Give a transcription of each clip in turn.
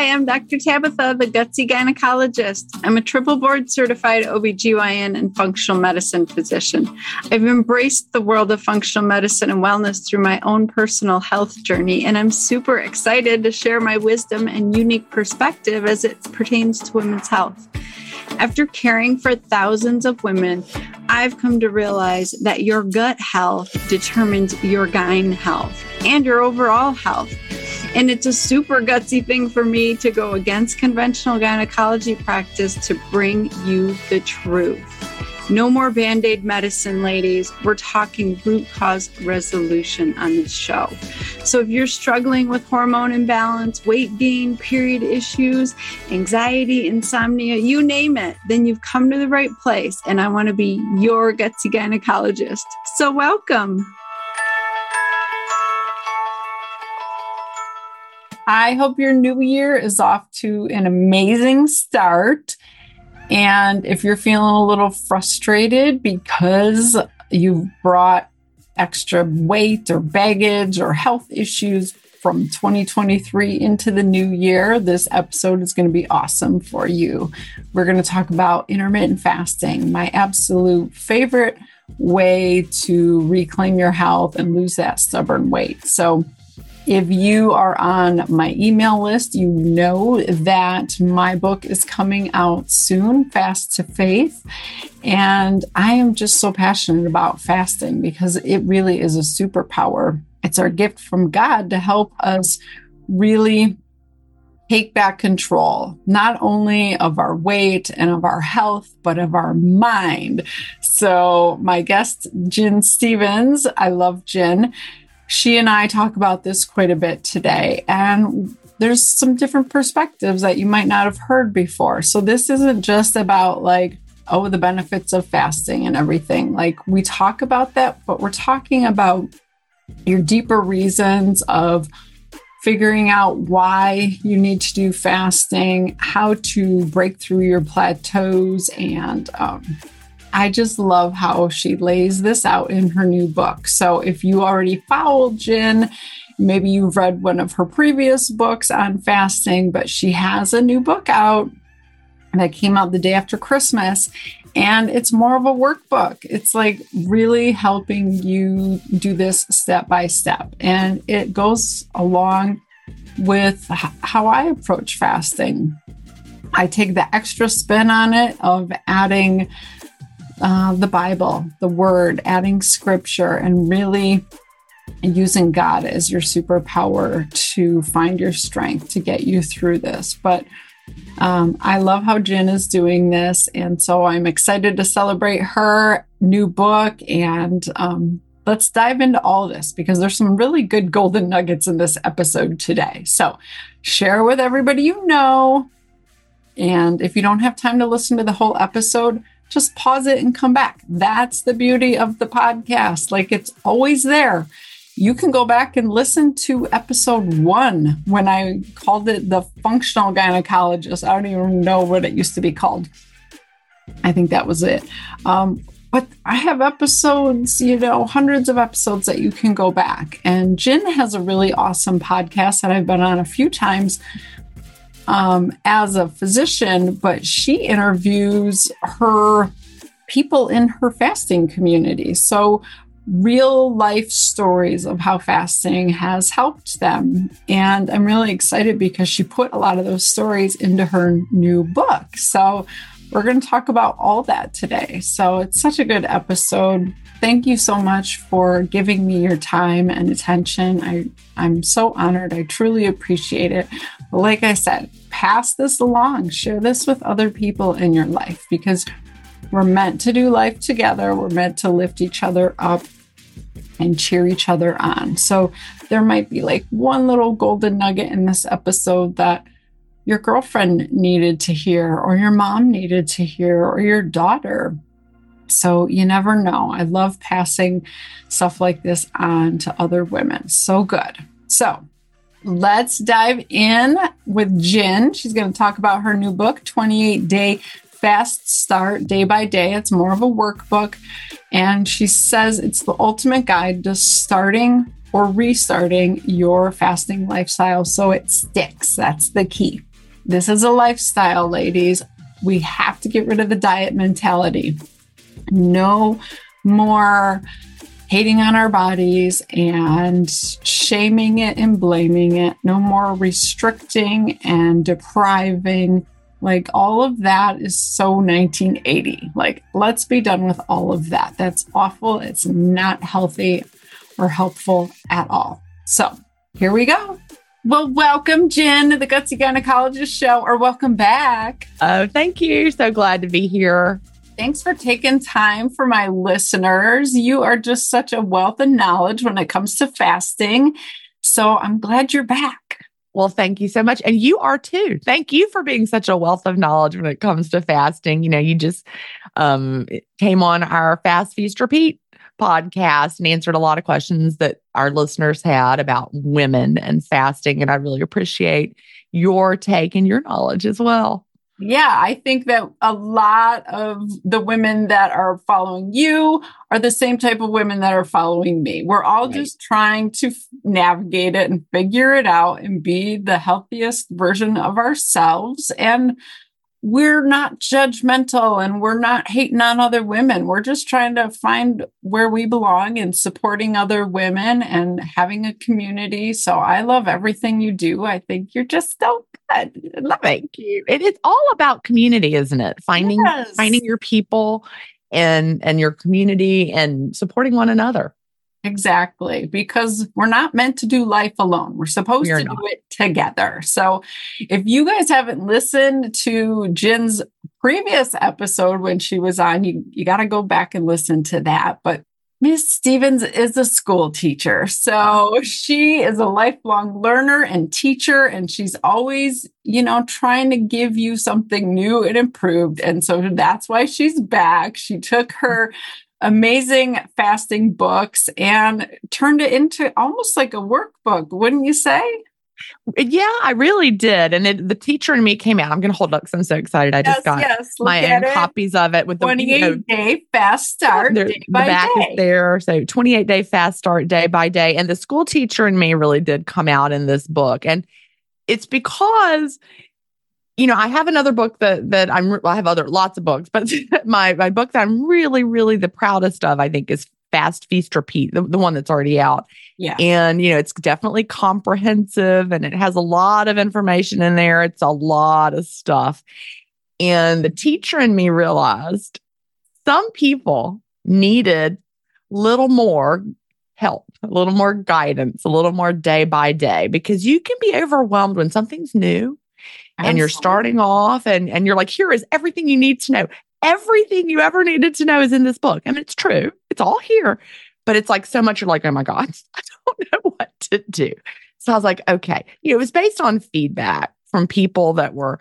Hi, I'm Dr. Tabatha, the gutsy gynecologist. I'm a triple board certified OBGYN and functional medicine physician. I've embraced the world of functional medicine and wellness through my own personal health journey, and I'm super excited to share my wisdom and unique perspective as it pertains to women's health. After caring for thousands of women, I've come to realize that your gut health determines your gyne health and your overall health. And it's a super gutsy thing for me to go against conventional gynecology practice to bring you the truth. No more band aid medicine, ladies. We're talking root cause resolution on this show. So, if you're struggling with hormone imbalance, weight gain, period issues, anxiety, insomnia, you name it, then you've come to the right place. And I want to be your gutsy gynecologist. So, welcome. I hope your new year is off to an amazing start. And if you're feeling a little frustrated because you've brought extra weight or baggage or health issues from 2023 into the new year, this episode is going to be awesome for you. We're going to talk about intermittent fasting, my absolute favorite way to reclaim your health and lose that stubborn weight. So, if you are on my email list, you know that my book is coming out soon, Fast to Faith. And I am just so passionate about fasting because it really is a superpower. It's our gift from God to help us really take back control, not only of our weight and of our health, but of our mind. So, my guest, Gin Stephens, I love Gin she and I talk about this quite a bit today. And there's some different perspectives that you might not have heard before. So this isn't just about like, oh, the benefits of fasting and everything. Like we talk about that, but we're talking about your deeper reasons of figuring out why you need to do fasting, how to break through your plateaus, and um, I just love how she lays this out in her new book. So if you already followed Gin, maybe you've read one of her previous books on fasting, but she has a new book out that came out the day after Christmas. And it's more of a workbook. It's like really helping you do this step by step. And it goes along with how I approach fasting. I take the extra spin on it of adding uh, the Bible, the Word, adding scripture, and really using God as your superpower to find your strength to get you through this. But um, I love how Gin is doing this. And so I'm excited to celebrate her new book. And um, let's dive into all this because there's some really good golden nuggets in this episode today. So share with everybody you know. And if you don't have time to listen to the whole episode, just pause it and come back. That's the beauty of the podcast. Like it's always there. You can go back and listen to episode one when I called it the functional gynecologist. I don't even know what it used to be called. I think that was it. Um, but I have episodes, you know, hundreds of episodes that you can go back. And Gin has a really awesome podcast that I've been on a few times um, as a physician, but she interviews her people in her fasting community. So, real life stories of how fasting has helped them. And I'm really excited because she put a lot of those stories into her new book. So, we're going to talk about all that today. So, it's such a good episode. Thank you so much for giving me your time and attention. I, I'm so honored. I truly appreciate it. Like I said, pass this along, share this with other people in your life because we're meant to do life together. We're meant to lift each other up and cheer each other on. So there might be like one little golden nugget in this episode that your girlfriend needed to hear, or your mom needed to hear, or your daughter. So you never know. I love passing stuff like this on to other women. So good. So let's dive in with Gin. She's going to talk about her new book, 28 Day Fast Start Day by Day. It's more of a workbook. And she says it's the ultimate guide to starting or restarting your fasting lifestyle so it sticks. That's the key. This is a lifestyle, ladies. We have to get rid of the diet mentality. No more hating on our bodies and shaming it and blaming it. No more restricting and depriving. Like all of that is so 1980. Like, let's be done with all of that. That's awful. It's not healthy or helpful at all. So, here we go. Well, welcome, Gin, to the Gutsy Gynecologist Show, or welcome back. Oh, thank you. So glad to be here. Thanks for taking time for my listeners. You are just such a wealth of knowledge when it comes to fasting. So I'm glad you're back. Well, thank you so much. And you are too. Thank you for being such a wealth of knowledge when it comes to fasting. You know, you just um, came on our Fast Feast Repeat podcast and answered a lot of questions that our listeners had about women and fasting. And I really appreciate your take and your knowledge as well. Yeah, I think that a lot of the women that are following you are the same type of women that are following me. We're all right. just trying to navigate it and figure it out and be the healthiest version of ourselves. And we're not judgmental and we're not hating on other women. We're just trying to find where we belong and supporting other women and having a community. So I love everything you do. I think you're just so good. Thank you. It is all about community, isn't it? Finding yes. finding your people and and your community and supporting one another. Exactly, because we're not meant to do life alone. We're supposed we to not. do it together. So, if you guys haven't listened to Gin's previous episode when she was on, you, you got to go back and listen to that. But Miss Stephens is a school teacher. So she is a lifelong learner and teacher, and she's always, you know, trying to give you something new and improved. And so that's why she's back. She took her amazing fasting books and turned it into almost like a workbook, wouldn't you say? Yeah, I really did. And it, the teacher and me came out. I'm going to hold up because I'm so excited. I yes, just got yes, my own it. copies of it with the 28 you know, day fast start. There, the back day. is there. So 28 day fast start day by day. And the school teacher and me really did come out in this book. And it's because you know, I have another book that that I'm I have other lots of books, but my my book that I'm really really the proudest of, I think, is Fast Feast Repeat, the, the one that's already out. Yeah. And you know, it's definitely comprehensive and it has a lot of information in there. It's a lot of stuff. And the teacher and me realized some people needed little more help, a little more guidance, a little more day by day, because you can be overwhelmed when something's new and you're starting off and and you're like here is everything you need to know. Everything you ever needed to know is in this book. I mean, it's true. It's all here. But it's like so much you're like oh my god i don't know what to do. So i was like okay. You know, it was based on feedback from people that were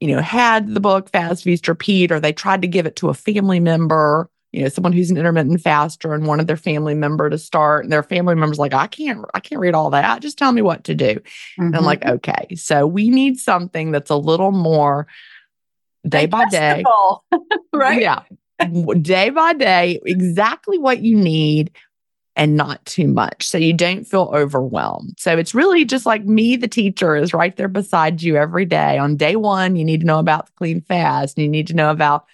you know had the book fast feast repeat or they tried to give it to a family member you know someone who's an intermittent faster and wanted their family member to start and their family members like i can't i can't read all that just tell me what to do mm-hmm. and i'm like mm-hmm. okay so we need something that's a little more day by day right yeah day by day exactly what you need and not too much so you don't feel overwhelmed so it's really just like me the teacher is right there beside you every day on day one you need to know about the clean fast and you need to know about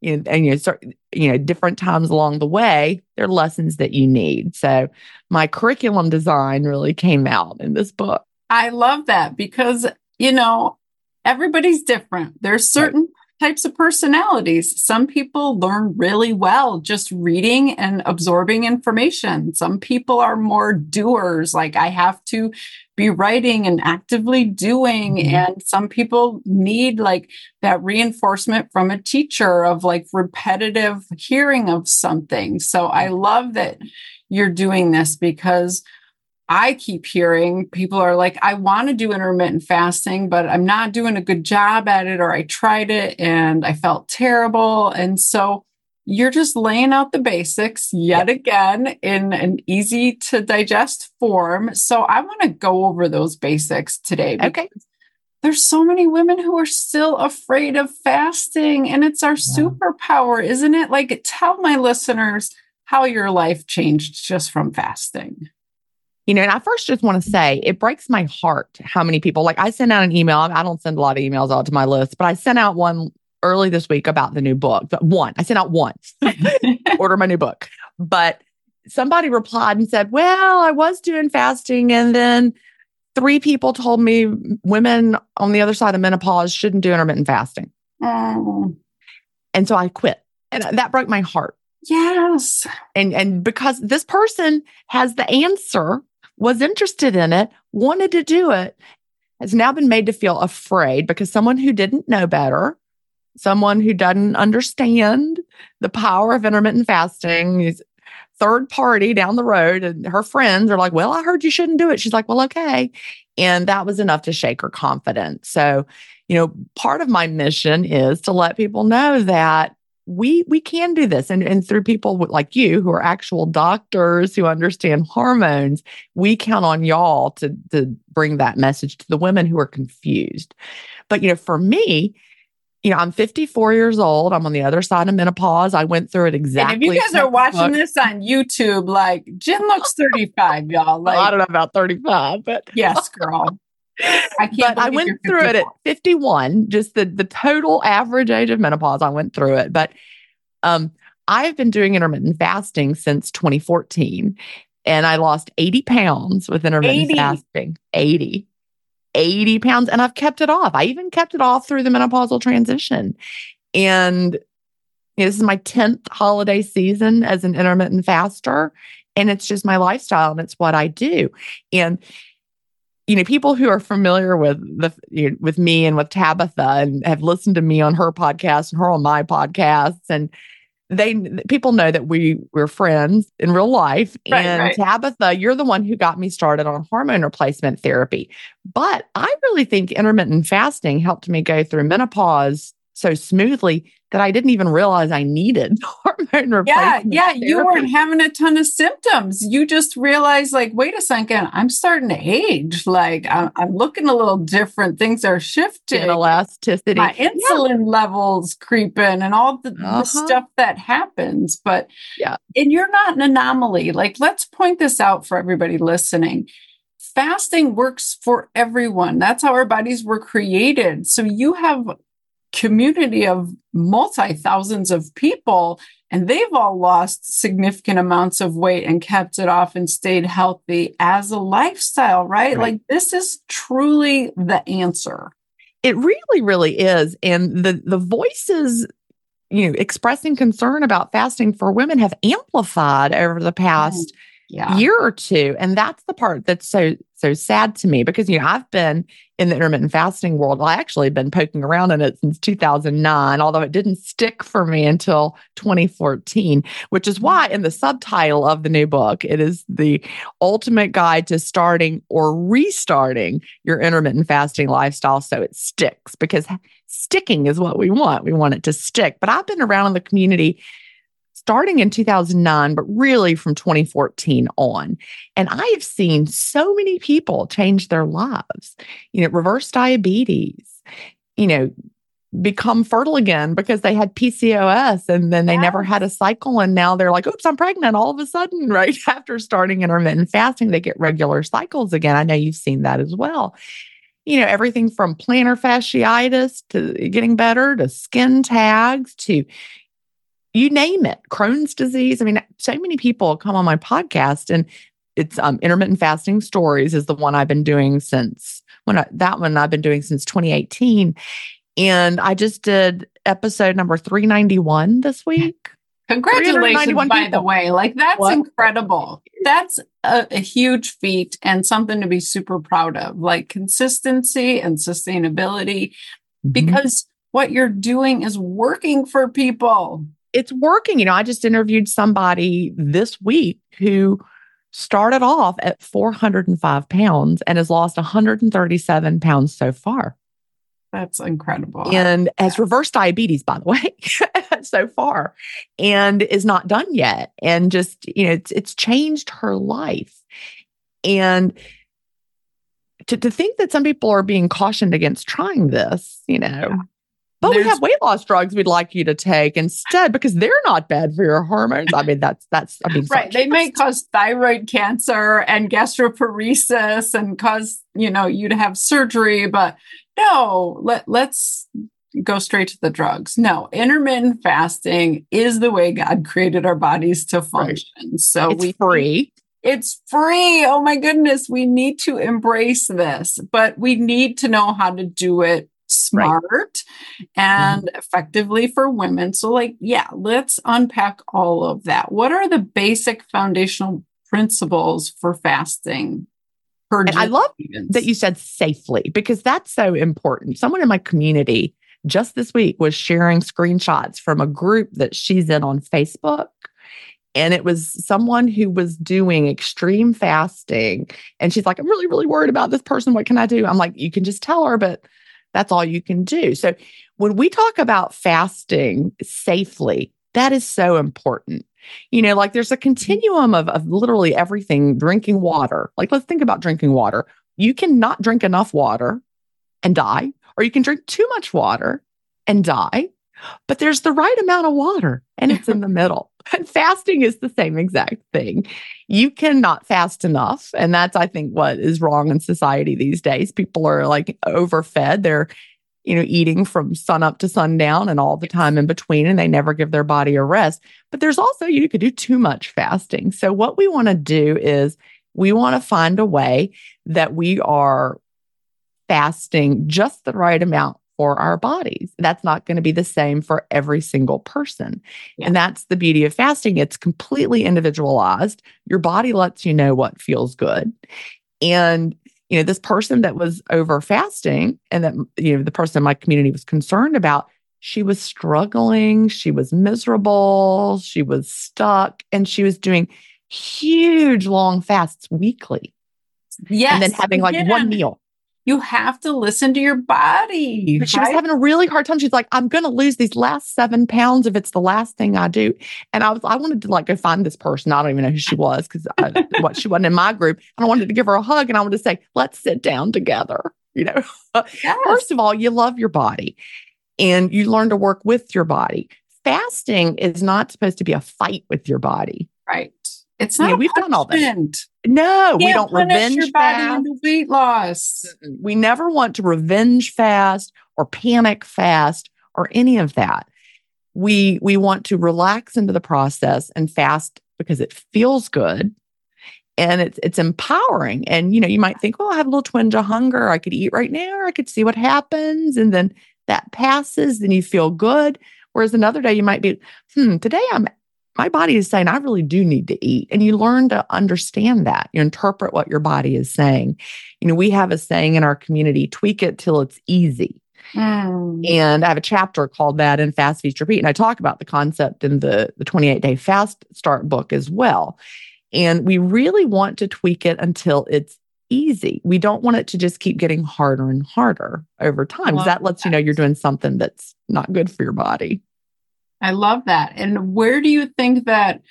you know, and you know, start, you know, different times along the way, there are lessons that you need. So my curriculum design really came out in this book. I love that because, you know, everybody's different. There's certain types of personalities. Some people learn really well just reading and absorbing information. Some people are more doers, like I have to be writing and actively doing. Mm-hmm. And some people need like that reinforcement from a teacher of like repetitive hearing of something. So I love that you're doing this because I keep hearing people are like, I want to do intermittent fasting, but I'm not doing a good job at it, or I tried it and I felt terrible. And so you're just laying out the basics yet again in an easy to digest form. So I want to go over those basics today. Okay. There's so many women who are still afraid of fasting, and it's our superpower, isn't it? Like, tell my listeners how your life changed just from fasting. You know, and I first just want to say it breaks my heart how many people like I sent out an email. I don't send a lot of emails out to my list, but I sent out one early this week about the new book. But one, I sent out one, order my new book. But somebody replied and said, Well, I was doing fasting. And then three people told me women on the other side of menopause shouldn't do intermittent fasting. Oh, And so I quit. And that broke my heart. yes. And and because this person has the answer, was interested in it, wanted to do it, has now been made to feel afraid because someone who didn't know better, someone who doesn't understand the power of intermittent fasting, is third party down the road, and her friends are like, Well, I heard you shouldn't do it. She's like, Well, okay. And that was enough to shake her confidence. So, you know, part of my mission is to let people know that we we can do this. And and through people like you who are actual doctors who understand hormones we count on y'all to to bring that message to the women who are confused. But you know for me you know i'm 54 years old. I'm on the other side of menopause. I went through it exactly And if you guys are watching this on YouTube, like Gin looks 35, y'all. Well, oh, I don't know about 35 but yes, girl. I can't but I went through it at 51, just the the total average age of menopause. I went through it, but um, I've been doing intermittent fasting since 2014, and I lost 80 pounds with intermittent 80? fasting. 80. 80 pounds, and I've kept it off. I even kept it off through the menopausal transition. And you know, this is my 10th holiday season as an intermittent faster. And it's just my lifestyle and it's what I do. And you know, people who are familiar with the you know, with me and with Tabatha and have listened to me on her podcast and her on my podcasts, and they people know that we we're friends in real life. Right, and right. Tabatha, you're the one who got me started on hormone replacement therapy. But I really think intermittent fasting helped me go through menopause so smoothly that I didn't even realize I needed hormone replacement. yeah. You therapy. weren't having a ton of symptoms. You just realized, like, wait a second, I'm starting to age. Like, I'm, I'm looking a little different. Things are shifting. elasticity. My insulin levels creeping and all the, Uh-huh. the stuff that happens. But Yeah. and you're not an anomaly. Like, let's point this out for everybody listening. Fasting works for everyone. That's how our bodies were created. So you have community of multi thousands of people and they've all lost significant amounts of weight and kept it off and stayed healthy as a lifestyle, right? Right. Like this is truly the answer. It really, really is. And the the voices, you know, expressing concern about fasting for women have amplified over the past Yeah. year or two. And that's the part that's so so sad to me because you know I've been in the intermittent fasting world. I actually been poking around in it since 2009, although it didn't stick for me until 2014, which is why in the subtitle of the new book, it is the ultimate guide to starting or restarting your intermittent fasting lifestyle so it sticks because sticking is what we want. We want it to stick. But I've been around in the community starting in 2009, but really from 2014 on. And I have seen so many people change their lives, you know, reverse diabetes, you know, become fertile again because they had PCOS and then they never had a cycle. And now they're like, oops, I'm pregnant all of a sudden, right? After starting intermittent fasting, they get regular cycles again. I know you've seen that as well. You know, everything from plantar fasciitis to getting better to skin tags to you name it, Crohn's disease. I mean, so many people come on my podcast and it's um, intermittent fasting stories is the one I've been doing since when I, that one I've been doing since 2018. And I just did episode number 391 this week. Congratulations, 391 by the way. Like that's What? incredible. That's a, a huge feat and something to be super proud of. Like consistency and sustainability, Mm-hmm. because what you're doing is working for people. It's working. You know, I just interviewed somebody this week who started off at 405 pounds and has lost 137 pounds so far. That's incredible. and has reversed diabetes, by the way, so far, and is not done yet. And just, you know, it's it's changed her life. And to, to think that some people are being cautioned against trying this, you know, But we have weight loss drugs we'd like you to take instead because they're not bad for your hormones. I mean, that's that's I mean, right. they may cause thyroid cancer and gastroparesis and cause you know you to have surgery but no let, let's go straight to the drugs. No intermittent fasting is the way god created our bodies to function. So it's we free. it's free. Oh my goodness. We need to embrace this but we need to know how to do it smart and mm-hmm. effectively for women so like yeah let's unpack all of that what are the basic foundational principles for fasting per And I love that you said safely because that's so important. Someone in my community just this week was sharing screenshots from a group that she's in on Facebook. And it was someone who was doing extreme fasting. And she's like, I'm really, really worried about this person. What can I do? I'm like, you can just tell her, but that's all you can do. So when we talk about fasting safely, that is so important. You know, like there's a continuum of, of literally everything, drinking water. Like, let's think about drinking water. You cannot drink enough water and die, or you can drink too much water and die. But there's the right amount of water and it's in the middle. And fasting is the same exact thing. You cannot fast enough. And that's, I think, what is wrong in society these days. People are like overfed. They're you know, eating from sun up to sundown and all the time in between, and they never give their body a rest. But there's also, you could do too much fasting. So, what we want to do is we want to find a way that we are fasting just the right amount for our bodies. That's not going to be the same for every single person. Yeah. And that's the beauty of fasting. It's completely individualized. Your body lets you know what feels good. And you know, this person that was over fasting and that, you know, the person in my community was concerned about, she was struggling, she was miserable, she was stuck, and she was doing huge long fasts weekly yes and then having like one meal. You have to listen to your body But she was having a really hard time. She's like, I'm going to lose these last seven pounds if it's the last thing I do. And I was, I wanted to like go find this person. I don't even know who she was because what she wasn't in my group. And I wanted to give her a hug and I wanted to say, let's sit down together. You know, Yes. first of all, you love your body and you learn to work with your body. Fasting is not supposed to be a fight with your body. right it's Yeah, not a we've done all that. punishment. No, we don't revenge your body fast. weight loss We never want to revenge fast or panic fast or any of that. We we want to relax into the process and fast because it feels good and it's it's empowering. And you know, you might think, well, I have a little twinge of hunger. I could eat right now, or I could see what happens. And then that passes, then you feel good. Whereas another day you might be, hmm, today I'm my body is saying I really do need to eat. And you learn to understand that. You interpret what your body is saying. You know, we have a saying in our community, tweak it till it's easy. Mm. And I have a chapter called that in Fast Feast Repeat. And I talk about the concept in the, the 28 day fast start book as well. And we really want to tweak it until it's easy. We don't want it to just keep getting harder and harder over time because that lets you know you're doing something that's not good for your body. I love that. And where do you think that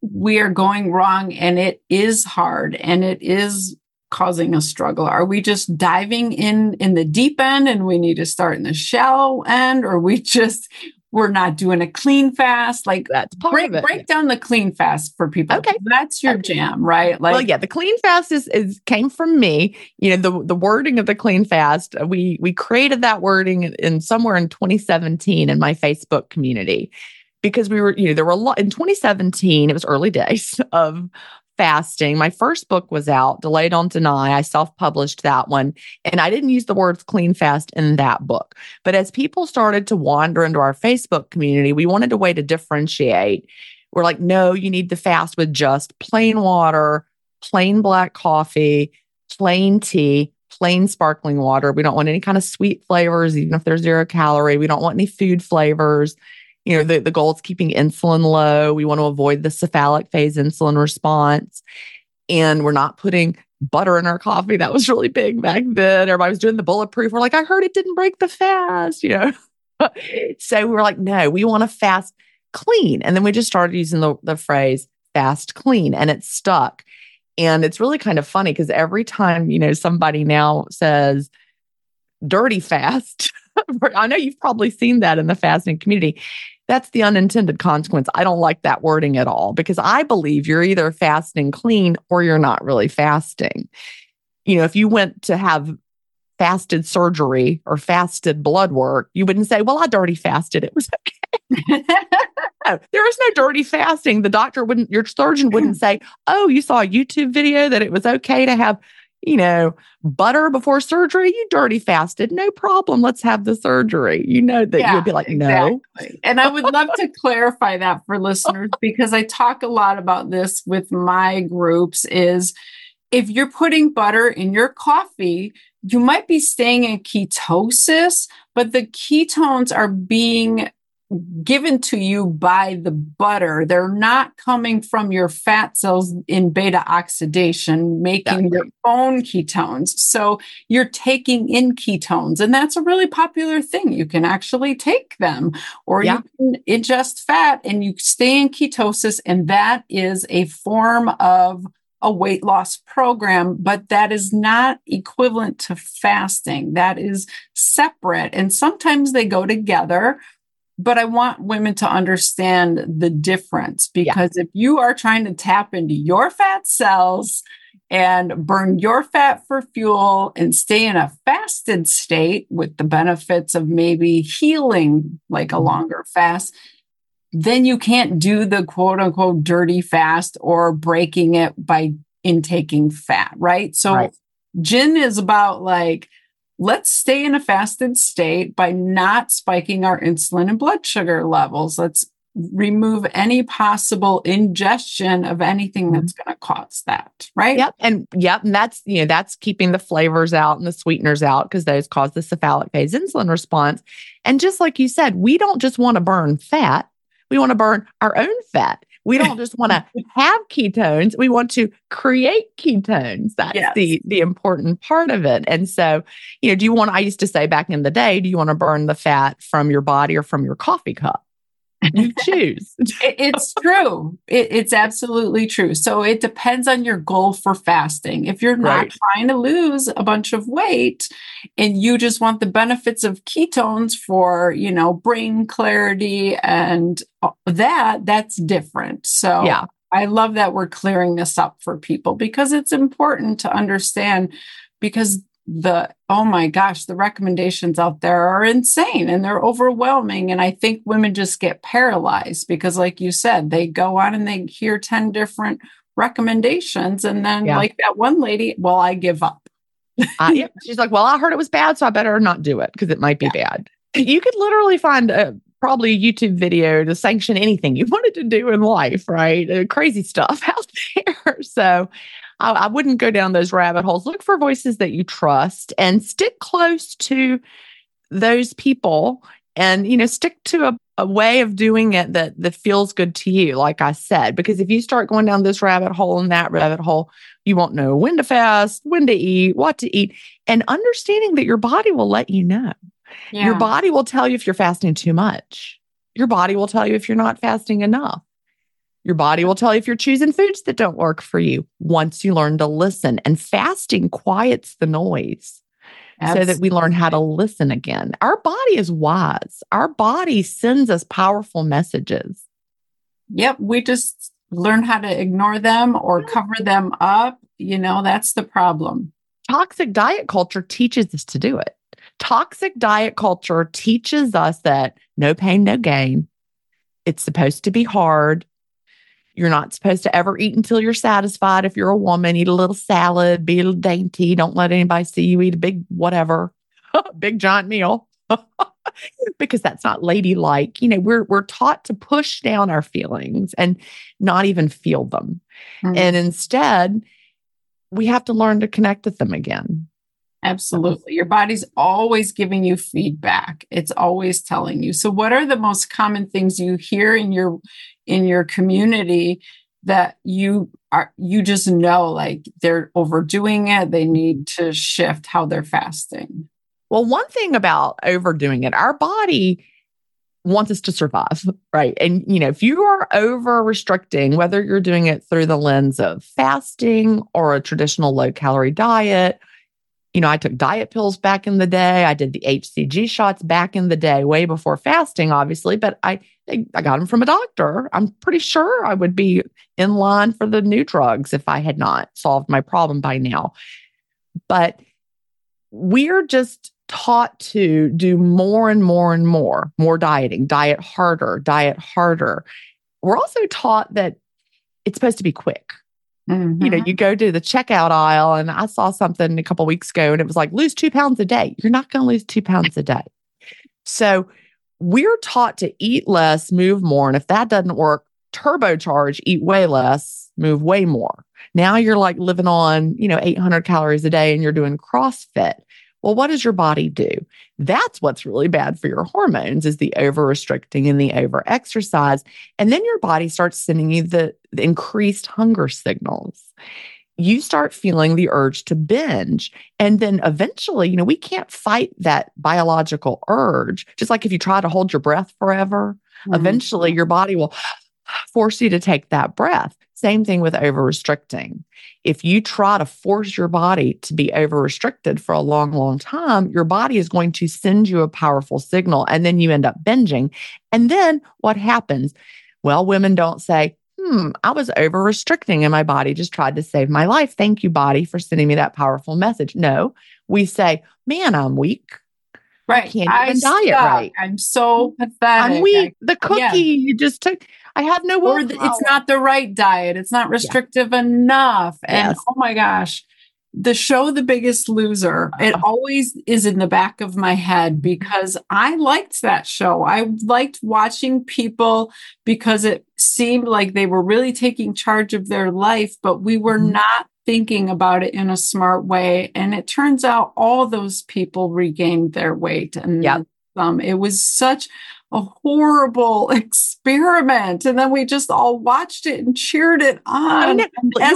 we are going wrong and it is hard and it is causing a struggle? Are we just diving in in the deep end and we need to start in the shallow end or we just we're not doing a clean fast? Like That's part break of it. break down the clean fast for people. Okay. That's your Okay. jam, right? Like well, yeah, the clean fast is, is came from me. You know, the the wording of the clean fast, uh, we we created that wording in, in somewhere in 2017 in my Facebook community because we were, you know, there were a lot in 2017, it was early days of fasting. My first book was out, Delay Don't Deny. I self-published that one. And I didn't use the words clean fast in that book. But as people started to wander into our Facebook community, we wanted a way to differentiate. We're like, no, you need to fast with just plain water, plain black coffee, plain tea, plain sparkling water. We don't want any kind of sweet flavors, even if they're zero calorie. We don't want any food flavors. You know, the, the goal is keeping insulin low. We want to avoid the cephalic phase insulin response. And we're not putting butter in our coffee. That was really big back then. Everybody was doing the bulletproof. We're like, I heard it didn't break the fast, you know. so we were like, no, we want to fast clean. And then we just started using the, the phrase fast clean and it stuck. And it's really kind of funny because every time, you know, somebody now says dirty fast I know you've probably seen that in the fasting community. That's the unintended consequence. I don't like that wording at all because I believe you're either fasting clean or you're not really fasting. You know, if you went to have fasted surgery or fasted blood work, you wouldn't say, Well, I dirty fasted. It was okay. no, there is no dirty fasting. The doctor wouldn't, your surgeon wouldn't say, Oh, you saw a YouTube video that it was okay to have, you know, butter before surgery. You dirty fasted. No problem. Let's have the surgery. You know that yeah, you'd be like, No. Exactly. And I would love to clarify that for listeners because I talk a lot about this with my groups is if you're putting butter in your coffee, you might be staying in ketosis, but the ketones are being given to you by the butter. They're not coming from your fat cells in beta oxidation, making their own ketones. So you're taking in ketones, and that's a really popular thing. You can actually take them, or yeah. you can ingest fat and you stay in ketosis, and that is a form of a weight loss program, but that is not equivalent to fasting. That is separate. And sometimes they go together. But I want women to understand the difference because yeah. if you are trying to tap into your fat cells and burn your fat for fuel and stay in a fasted state with the benefits of maybe healing like a mm-hmm. longer fast, then you can't do the quote unquote dirty fast or breaking it by intaking fat, right? So right. Gin is about like, let's stay in a fasted state by not spiking our insulin and blood sugar levels. Let's remove any possible ingestion of anything mm-hmm. that's going to cause that right yep and yep and that's you know that's keeping the flavors out and the sweeteners out because those cause the cephalic phase insulin response and just like you said we don't just want to burn fat we want to burn our own fat. We don't just want to have ketones, we want to create ketones. That's yes. the the important part of it. And so, you know, do you want I used to say back in the day, do you want to burn the fat from your body or from your coffee cup? You choose. it's true. It, it's absolutely true. So it depends on your goal for fasting. If you're not right. trying to lose a bunch of weight and you just want the benefits of ketones for, you know, brain clarity and that, that's different. So yeah. I love that we're clearing this up for people because it's important to understand because the oh my gosh the recommendations out there are insane and they're overwhelming and i think women just get paralyzed because like you said they go on and they hear 10 different recommendations and then yeah. like that one lady well i give up uh, yeah. she's like well i heard it was bad so i better not do it because it might be yeah. bad you could literally find a probably a youtube video to sanction anything you wanted to do in life right uh, crazy stuff out there so I, I wouldn't go down those rabbit holes. Look for voices that you trust and stick close to those people and you know stick to a, a way of doing it that that feels good to you like i said because if you start going down this rabbit hole and that rabbit hole you won't know when to fast when to eat what to eat and understanding that your body will let you know yeah. your body will tell you if you're fasting too much your body will tell you if you're not fasting enough your body will tell you if you're choosing foods that don't work for you once you learn to listen. And fasting quiets the noise Absolutely. so that we learn how to listen again. Our body is wise, our body sends us powerful messages. Yep. We just learn how to ignore them or cover them up. You know, that's the problem. Toxic diet culture teaches us to do it. Toxic diet culture teaches us that no pain, no gain. It's supposed to be hard. You're not supposed to ever eat until you're satisfied. If you're a woman, eat a little salad, be a little dainty. Don't let anybody see you eat a big whatever, big giant meal. because that's not ladylike. You know, we're we're taught to push down our feelings and not even feel them. Mm-hmm. And instead, we have to learn to connect with them again. Absolutely. Your body's always giving you feedback. It's always telling you. So what are the most common things you hear in your in your community that you are you just know like they're overdoing it, they need to shift how they're fasting? Well, one thing about overdoing it, our body wants us to survive, right? And you know, if you are over restricting, whether you're doing it through the lens of fasting or a traditional low calorie diet, you know, I took diet pills back in the day. I did the HCG shots back in the day, way before fasting, obviously, but I I got them from a doctor. I'm pretty sure I would be in line for the new drugs if I had not solved my problem by now. But we're just taught to do more and more and more, more dieting, diet harder, diet harder. We're also taught that it's supposed to be quick. Mm-hmm. You know, mm-hmm. you go to the checkout aisle, and I saw something a couple weeks ago, and it was like, lose two pounds a day. You're not going to lose two pounds a day. So we're taught to eat less, move more. And if that doesn't work, turbocharge, eat way less, move way more. Now you're like living on, you know, 800 calories a day and you're doing CrossFit. Well, what does your body do? That's what's really bad for your hormones is the over restricting and the over exercise. And then your body starts sending you the, the increased hunger signals. You start feeling the urge to binge. And then eventually, you know, we can't fight that biological urge. Just like if you try to hold your breath forever, mm-hmm. eventually your body will force you to take that breath. Same thing with over restricting. If you try to force your body to be over restricted for a long, long time, your body is going to send you a powerful signal and then you end up binging. And then what happens? Well, women don't say, hmm, I was over restricting and my body just tried to save my life. Thank you, body, for sending me that powerful message. No, we say, man, I'm weak. Right. I can't even diet right. I'm so pathetic. I'm weak. The cookie yeah. you just took. I have no Or the, it's not the right diet. It's not restrictive yeah. enough. And yes. oh my gosh, the show The Biggest Loser, it uh-huh. always is in the back of my head because I liked that show. I liked watching people because it seemed like they were really taking charge of their life, but we were mm-hmm. not thinking about it in a smart way. And it turns out all those people regained their weight. And yep. um, it was such a horrible experiment. And then we just all watched it and cheered it on. As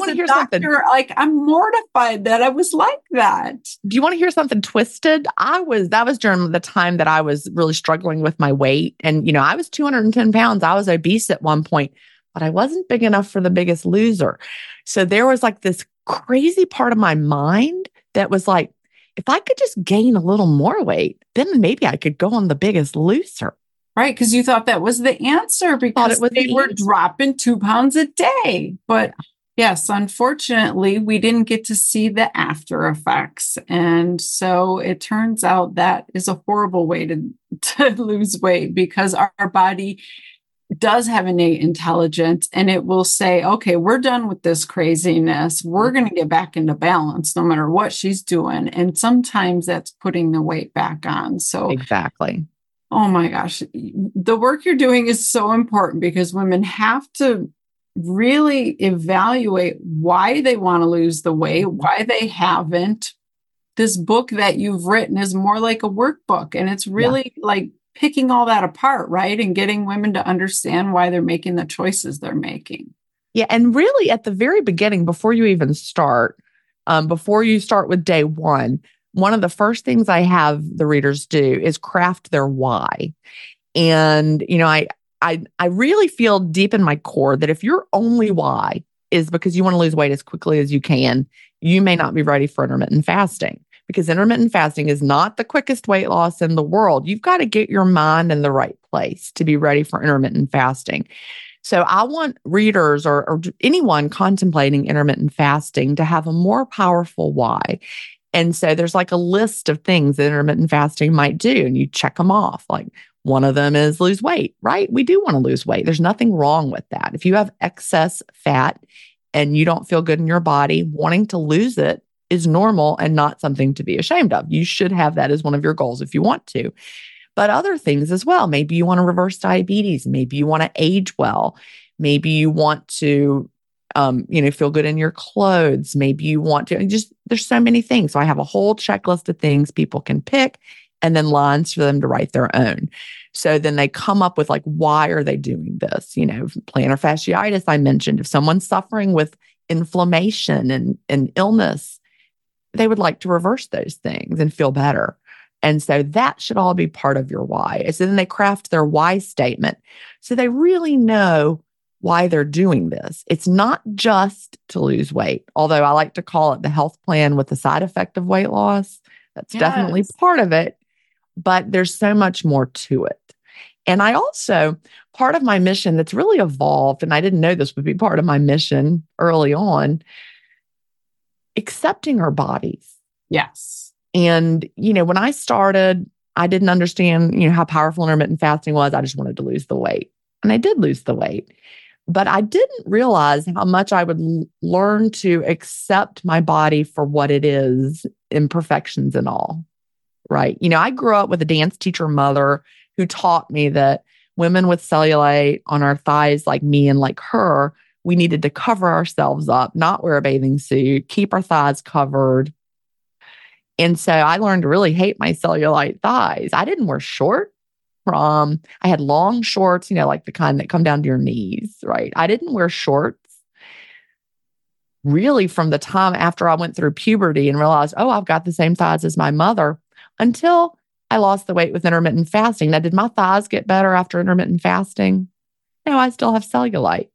a doctor, something? like I'm mortified that I was like that. Do you want to hear something twisted? I was, that was during the time that I was really struggling with my weight. And, you know, I was 210 pounds. I was obese at one point, but I wasn't big enough for the biggest loser. So there was like this crazy part of my mind that was like, if I could just gain a little more weight, then maybe I could go on the biggest loser. Right. Because you thought that was the answer because they the were dropping two pounds a day. But yes, unfortunately, we didn't get to see the after effects. And so it turns out that is a horrible way to, to lose weight because our, our body does have innate intelligence and it will say, okay, we're done with this craziness. We're going to get back into balance no matter what she's doing. And sometimes that's putting the weight back on. So, exactly. Oh my gosh. The work you're doing is so important because women have to really evaluate why they want to lose the weight, why they haven't. This book that you've written is more like a workbook and it's really yeah. like picking all that apart, right? And getting women to understand why they're making the choices they're making. Yeah. And really, at the very beginning, before you even start, um, before you start with day one, one of the first things I have the readers do is craft their why. And, you know, I, I, I really feel deep in my core that if your only why is because you want to lose weight as quickly as you can, you may not be ready for intermittent fasting because intermittent fasting is not the quickest weight loss in the world. You've got to get your mind in the right place to be ready for intermittent fasting. So I want readers or, or anyone contemplating intermittent fasting to have a more powerful why. And so there's like a list of things that intermittent fasting might do, and you check them off. Like one of them is lose weight, right? We do want to lose weight. There's nothing wrong with that. If you have excess fat and you don't feel good in your body, wanting to lose it is normal and not something to be ashamed of. You should have that as one of your goals if you want to. But other things as well. Maybe you want to reverse diabetes. Maybe you want to age well. Maybe you want to, um, you know, feel good in your clothes. Maybe you want to just, there's so many things. So I have a whole checklist of things people can pick and then lines for them to write their own. So then they come up with like, why are they doing this? You know, plantar fasciitis, I mentioned. If someone's suffering with inflammation and, and illness, they would like to reverse those things and feel better. And so that should all be part of your why. So then they craft their why statement. So they really know why they're doing this. It's not just to lose weight, although I like to call it the health plan with the side effect of weight loss. That's yes. definitely part of it, but there's so much more to it. And I also, part of my mission that's really evolved, and I didn't know this would be part of my mission early on, accepting our bodies. Yes. And, you know, when I started, I didn't understand, you know, how powerful intermittent fasting was. I just wanted to lose the weight. And I did lose the weight. But I didn't realize how much I would l- learn to accept my body for what it is, imperfections and all. Right. You know, I grew up with a dance teacher mother who taught me that women with cellulite on our thighs, like me and like her, we needed to cover ourselves up, not wear a bathing suit, keep our thighs covered. And so I learned to really hate my cellulite thighs. I didn't wear short from, I had long shorts, you know, like the kind that come down to your knees, right? I didn't wear shorts really from the time after I went through puberty and realized, oh, I've got the same thighs as my mother until I lost the weight with intermittent fasting. Now, did my thighs get better after intermittent fasting? No, I still have cellulite,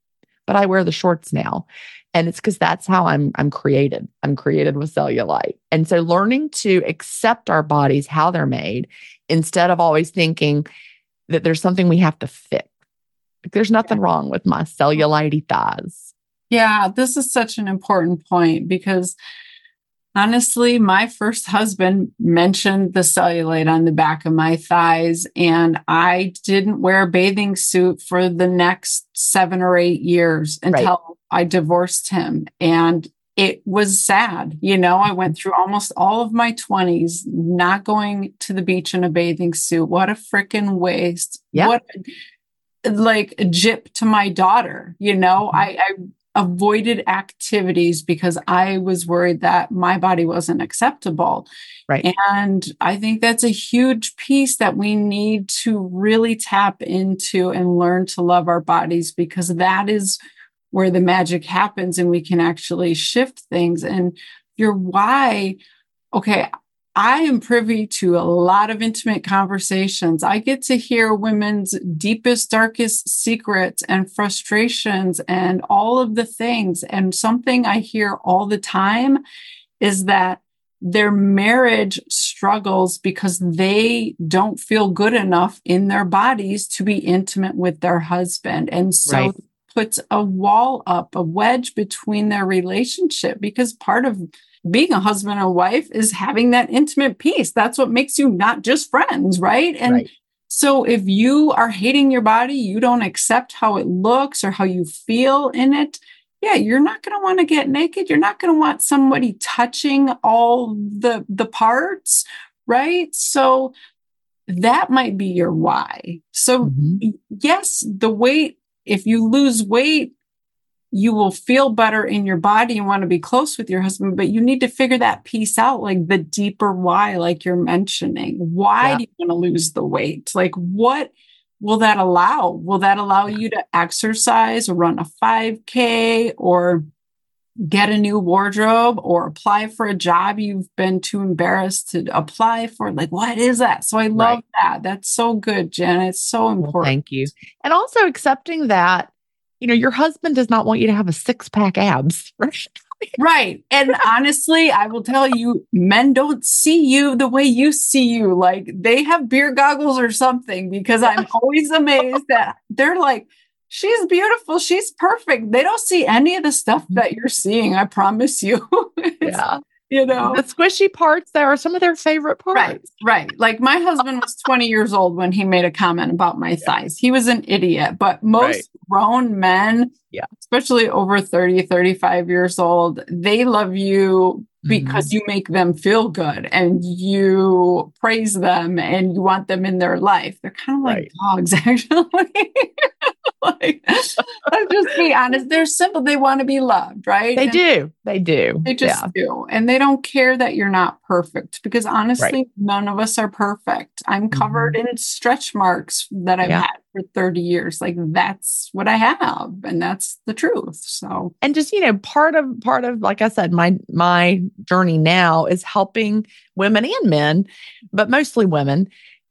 but I wear the shorts now. And it's because that's how I'm I'm created. I'm created with cellulite. And so learning to accept our bodies, how they're made, instead of always thinking that there's something we have to fix. Like there's nothing wrong with my cellulite thighs. Yeah, this is such an important point because honestly, my first husband mentioned the cellulite on the back of my thighs, and I didn't wear a bathing suit for the next seven or eight years until right. I divorced him. And it was sad. You know, I went through almost all of my 20s not going to the beach in a bathing suit. What a freaking waste. Yeah. What like a jip to my daughter. You know, mm-hmm. I, I avoided activities because I was worried that my body wasn't acceptable. Right. And I think that's a huge piece that we need to really tap into and learn to love our bodies because that is where the magic happens and we can actually shift things. And your why, okay, I am privy to a lot of intimate conversations. I get to hear women's deepest, darkest secrets and frustrations and all of the things. And something I hear all the time is that their marriage struggles because they don't feel good enough in their bodies to be intimate with their husband. And so right. Puts a wall up, a wedge between their relationship because part of being a husband and wife is having that intimate piece. That's what makes you not just friends, right? And right. so if you are hating your body, you don't accept how it looks or how you feel in it. Yeah, you're not going to want to get naked. You're not going to want somebody touching all the the parts, right? So that might be your why. So mm-hmm. yes, the weight if you lose weight you will feel better in your body and want to be close with your husband, but you need to figure that piece out, like the deeper why, like you're mentioning. Why yeah. do you want to lose the weight? Like, what will that allow? Will that allow you to exercise or run a 5K or get a new wardrobe or apply for a job you've been too embarrassed to apply for? Like, what is that? So I love right. that. That's so good, Gin. It's so important. Well, thank you. And also accepting that you know, your husband does not want you to have a six pack abs, right? right. And honestly, I will tell you, men don't see you the way you see you. Like they have beer goggles or something because I'm always amazed that they're like, she's beautiful. She's perfect. They don't see any of the stuff that you're seeing. I promise you. yeah you know the squishy parts that are some of their favorite parts right right like my husband was 20 years old when he made a comment about my thighs he was an idiot but most right. grown men yeah especially over 30 35 years old they love you because mm-hmm. you make them feel good and you praise them and you want them in their life they're kind of like right. dogs actually like, I'm just be honest. They're simple. They want to be loved, right? They and do. They do. They just yeah. do. And they don't care that you're not perfect because honestly, right. none of us are perfect. I'm covered mm-hmm. in stretch marks that I've yeah. had for 30 years. Like that's what I have. And that's the truth. So and just, you know, part of part of, like I said, my my journey now is helping women and men, but mostly women,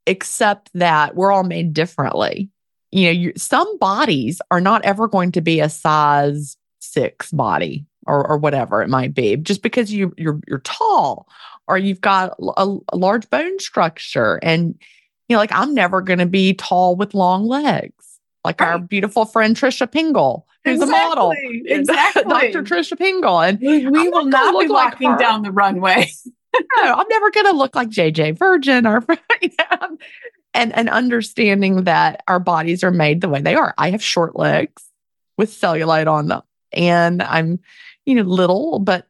accept that we're all made differently you know, you, some bodies are not ever going to be a size six body or, or whatever it might be, just because you you're you're tall or you've got a, a large bone structure, and you know, like I'm never going to be tall with long legs, like right. our beautiful friend Tricia Pingel, who's exactly. a model, exactly, Dr. Tricia Pingel, and we, we will not be walking like down the runway. no, I'm never going to look like JJ Virgin or and and understanding that our bodies are made the way they are. I have short legs with cellulite on them, and I'm you know little, but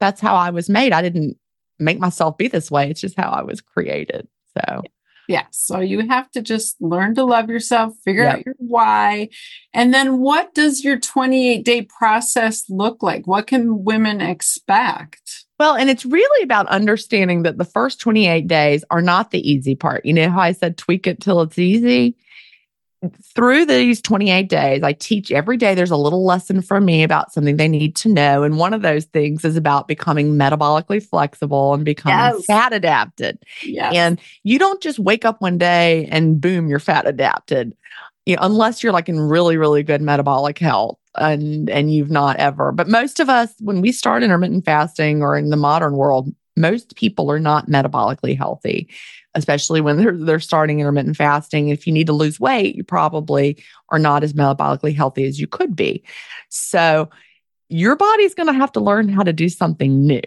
that's how I was made. I didn't make myself be this way. It's just how I was created. So. Yeah. So you have to just learn to love yourself, figure yep. out your why. And then what does your 28 day process look like? What can women expect? Well, and it's really about understanding that the first 28 days are not the easy part. You know how I said tweak it till it's easy? Through these 28 days, I teach every day there's a little lesson from me about something they need to know. And one of those things is about becoming metabolically flexible and becoming yes. fat adapted. Yes. And you don't just wake up one day and boom, you're fat adapted. You know, unless you're like in really, really good metabolic health and and you've not ever. But most of us, when we start intermittent fasting or in the modern world, most people are not metabolically healthy, especially when they're they're starting intermittent fasting. If you need to lose weight, you probably are not as metabolically healthy as you could be. So your body's going to have to learn how to do something new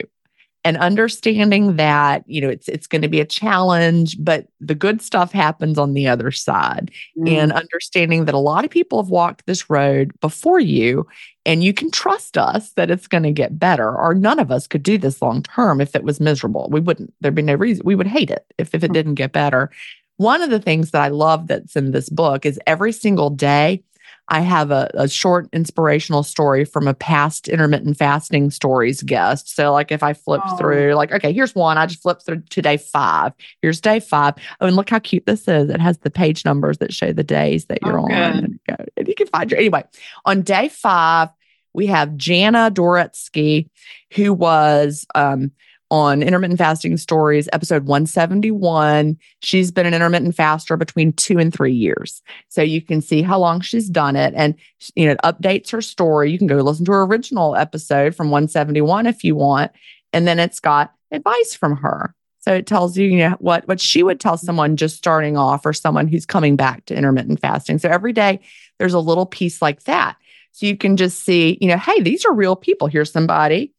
and understanding that you know it's it's going to be a challenge but the good stuff happens on the other side mm. and understanding that a lot of people have walked this road before you and you can trust us that it's going to get better or none of us could do this long term if it was miserable we wouldn't there'd be no reason we would hate it if, if it mm. didn't get better one of the things that i love that's in this book is every single day I have a, a short inspirational story from a past intermittent fasting stories guest. So, like, if I flip oh. through, like, okay, here's one. I just flipped through to day five. Here's day five. Oh, and look how cute this is. It has the page numbers that show the days that you're oh, on. And, and you can find your, anyway, on day five, we have Jana Doretsky, who was um, on intermittent fasting stories, episode 171. She's been an intermittent faster between two and three years. So you can see how long she's done it and, you know, it updates her story. You can go listen to her original episode from 171 if you want. And then it's got advice from her. So it tells you, you know, what, what she would tell someone just starting off or someone who's coming back to intermittent fasting. So every day there's a little piece like that. So you can just see, you know, hey, these are real people. Here's somebody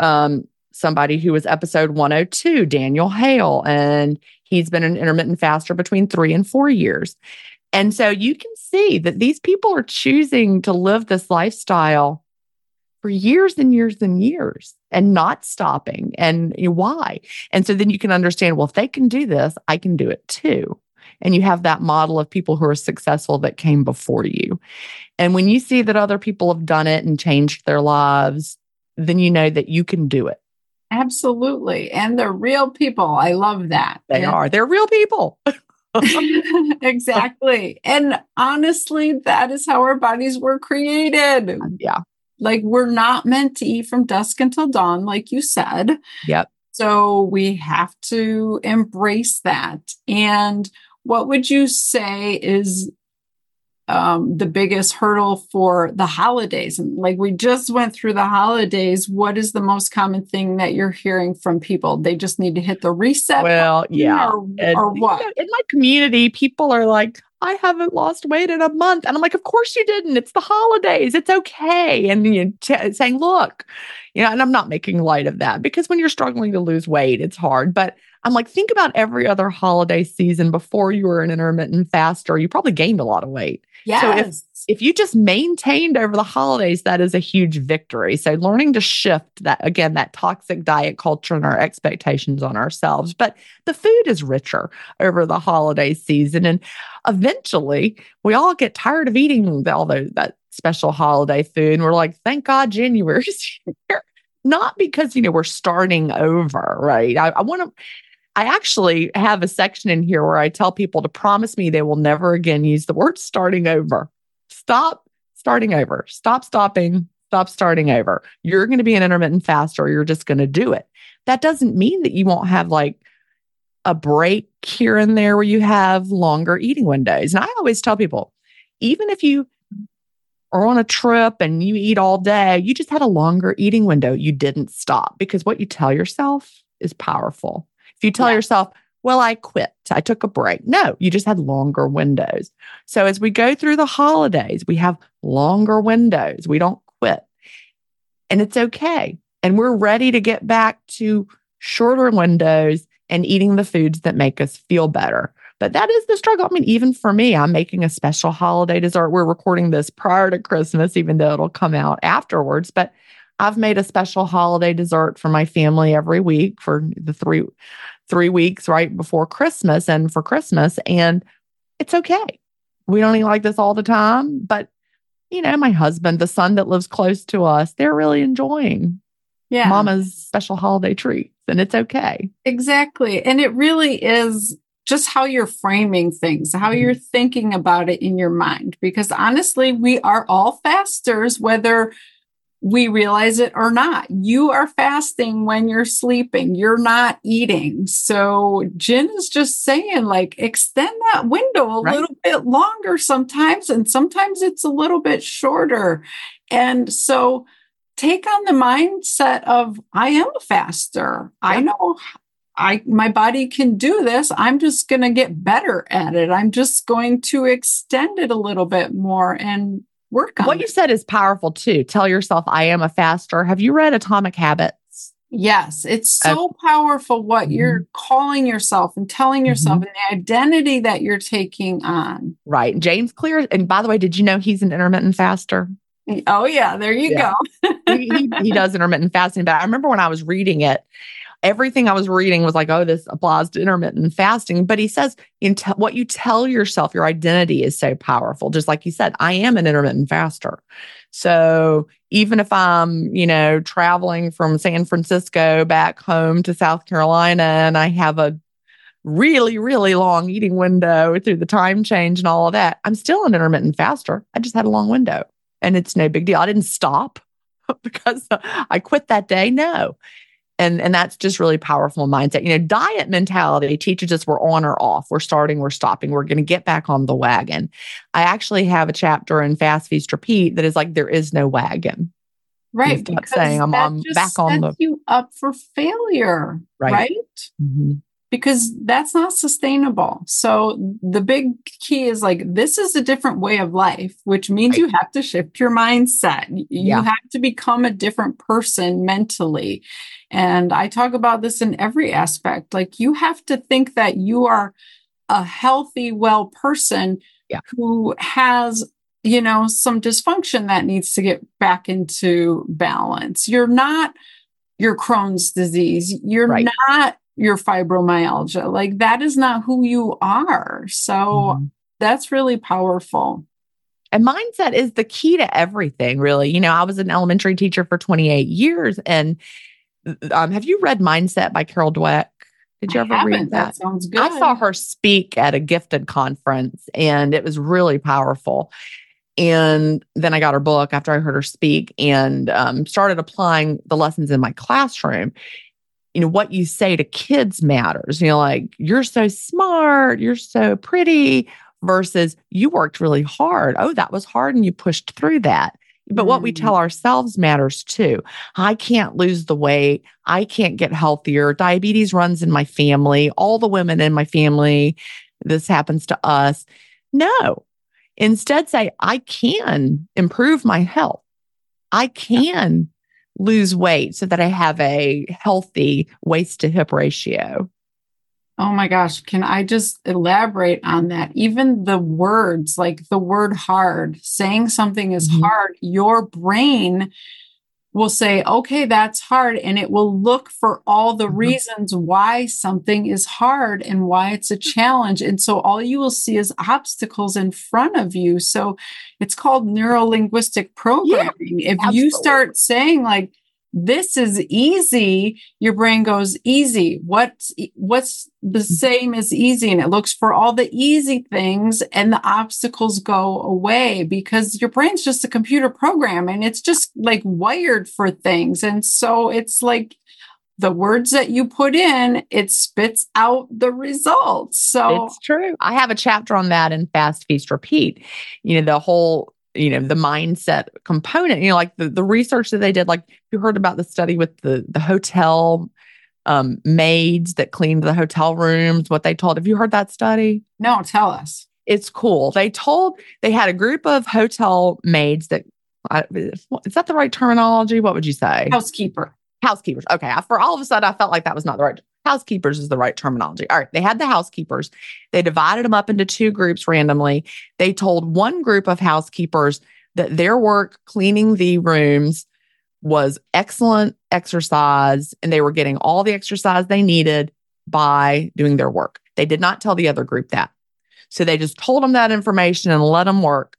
um, somebody who was episode 102, Daniel Hale, and he's been an intermittent faster between three and four years. And so you can see that these people are choosing to live this lifestyle for years and years and years and not stopping. And why? And so then you can understand well, if they can do this, I can do it too. And you have that model of people who are successful that came before you. And when you see that other people have done it and changed their lives, then you know that you can do it. Absolutely. And they're real people. I love that. They and- are. They're real people. exactly. And honestly, that is how our bodies were created. Uh, yeah. Like we're not meant to eat from dusk until dawn, like you said. Yep. So we have to embrace that. And what would you say is um, the biggest hurdle for the holidays? And like we just went through the holidays, what is the most common thing that you're hearing from people? They just need to hit the reset. Well, yeah. Or, and, or what? You know, in my community, people are like, I haven't lost weight in a month. And I'm like, of course you didn't. It's the holidays. It's okay. And you know, t- saying, look, you know, and I'm not making light of that because when you're struggling to lose weight, it's hard. But I'm like, think about every other holiday season before you were an intermittent faster. You probably gained a lot of weight. Yes. So if if you just maintained over the holidays, that is a huge victory. So learning to shift that again, that toxic diet culture and our expectations on ourselves. But the food is richer over the holiday season. And eventually we all get tired of eating all those that special holiday food. And we're like, thank God January's here. Not because, you know, we're starting over, right? I, I want to I actually have a section in here where I tell people to promise me they will never again use the word starting over. Stop starting over. Stop stopping. Stop starting over. You're going to be an intermittent fast or you're just going to do it. That doesn't mean that you won't have like a break here and there where you have longer eating windows. And I always tell people even if you are on a trip and you eat all day, you just had a longer eating window. You didn't stop because what you tell yourself is powerful. If you tell yeah. yourself, well, I quit, I took a break. No, you just had longer windows. So as we go through the holidays, we have longer windows. We don't quit. And it's okay. And we're ready to get back to shorter windows and eating the foods that make us feel better. But that is the struggle. I mean, even for me, I'm making a special holiday dessert. We're recording this prior to Christmas, even though it'll come out afterwards. But I've made a special holiday dessert for my family every week for the three three weeks right before Christmas and for Christmas. And it's okay. We don't eat like this all the time, but you know, my husband, the son that lives close to us, they're really enjoying yeah. mama's special holiday treats and it's okay. Exactly. And it really is just how you're framing things, how mm-hmm. you're thinking about it in your mind. Because honestly, we are all fasters, whether we realize it or not. You are fasting when you're sleeping, you're not eating. So, Gin is just saying, like, extend that window a right. little bit longer sometimes, and sometimes it's a little bit shorter. And so, take on the mindset of, I am a faster. Yeah. I know I my body can do this. I'm just going to get better at it. I'm just going to extend it a little bit more and work on What it. you said is powerful too. Tell yourself I am a faster. Have you read Atomic Habits? Yes, it's so uh, powerful what mm-hmm. you're calling yourself and telling yourself mm-hmm. and the identity that you're taking on. Right. James Clear and by the way, did you know he's an intermittent faster? Oh yeah, there you yeah. go. he, he, he does intermittent fasting, but I remember when I was reading it, everything I was reading was like, oh, this applies to intermittent fasting. But he says, what you tell yourself, your identity is so powerful. Just like you said, I am an intermittent faster. So even if I'm, you know, traveling from San Francisco back home to South Carolina and I have a really, really long eating window through the time change and all of that, I'm still an intermittent faster. I just had a long window and it's no big deal. I didn't stop because I quit that day. No, and and that's just really powerful mindset you know diet mentality teaches us we're on or off we're starting we're stopping we're going to get back on the wagon i actually have a chapter in fast feast repeat that is like there is no wagon right saying i'm on back on the you up for failure right, right? Mm-hmm because that's not sustainable. So the big key is like this is a different way of life, which means right. you have to shift your mindset. You yeah. have to become a different person mentally. And I talk about this in every aspect. Like you have to think that you are a healthy, well person yeah. who has you know some dysfunction that needs to get back into balance. You're not your Crohn's disease. You're right. not your fibromyalgia. Like that is not who you are. So mm-hmm. that's really powerful. And mindset is the key to everything, really. You know, I was an elementary teacher for 28 years. And um, have you read Mindset by Carol Dweck? Did you ever read that? That sounds good. I saw her speak at a gifted conference and it was really powerful. And then I got her book after I heard her speak and um, started applying the lessons in my classroom you know, what you say to kids matters. You know, like, you're so smart, you're so pretty, versus you worked really hard. Oh, that was hard and you pushed through that. But what we tell mm. ourselves matters too. I can't lose the weight. I can't get healthier. Diabetes runs in my family. All the women in my family, this happens to us. No. Instead, say, I can improve my health. I can lose weight so that I have a healthy waist to hip ratio. Oh my gosh, can I just elaborate on that? Even the words, like the word hard, saying something is mm-hmm. hard, your brain will say, okay, that's hard. And it will look for all the mm-hmm. reasons why something is hard and why it's a challenge. And so all you will see is obstacles in front of you. So it's called neuro linguistic programming. Yeah, if absolutely. you start saying, like, this is easy your brain goes easy what's what's the mm-hmm. same as easy and it looks for all the easy things and the obstacles go away because your brain's just a computer program and it's just like wired for things and so it's like the words that you put in, it spits out the results. So it's true. I have a chapter on that in Fast Feast Repeat. You know, the whole, you know, the mindset component, you know, like the, the research that they did, like you heard about the study with the the hotel um, maids that cleaned the hotel rooms, what they told. Have you heard that study? No, tell us. It's cool. They told they had a group of hotel maids that is that the right terminology? What would you say? Housekeeper. Housekeepers. Okay. For all of a sudden, I felt like that was not the right. Housekeepers is the right terminology. All right. They had the housekeepers. They divided them up into two groups randomly. They told one group of housekeepers that their work cleaning the rooms was excellent exercise and they were getting all the exercise they needed by doing their work. They did not tell the other group that. So they just told them that information and let them work.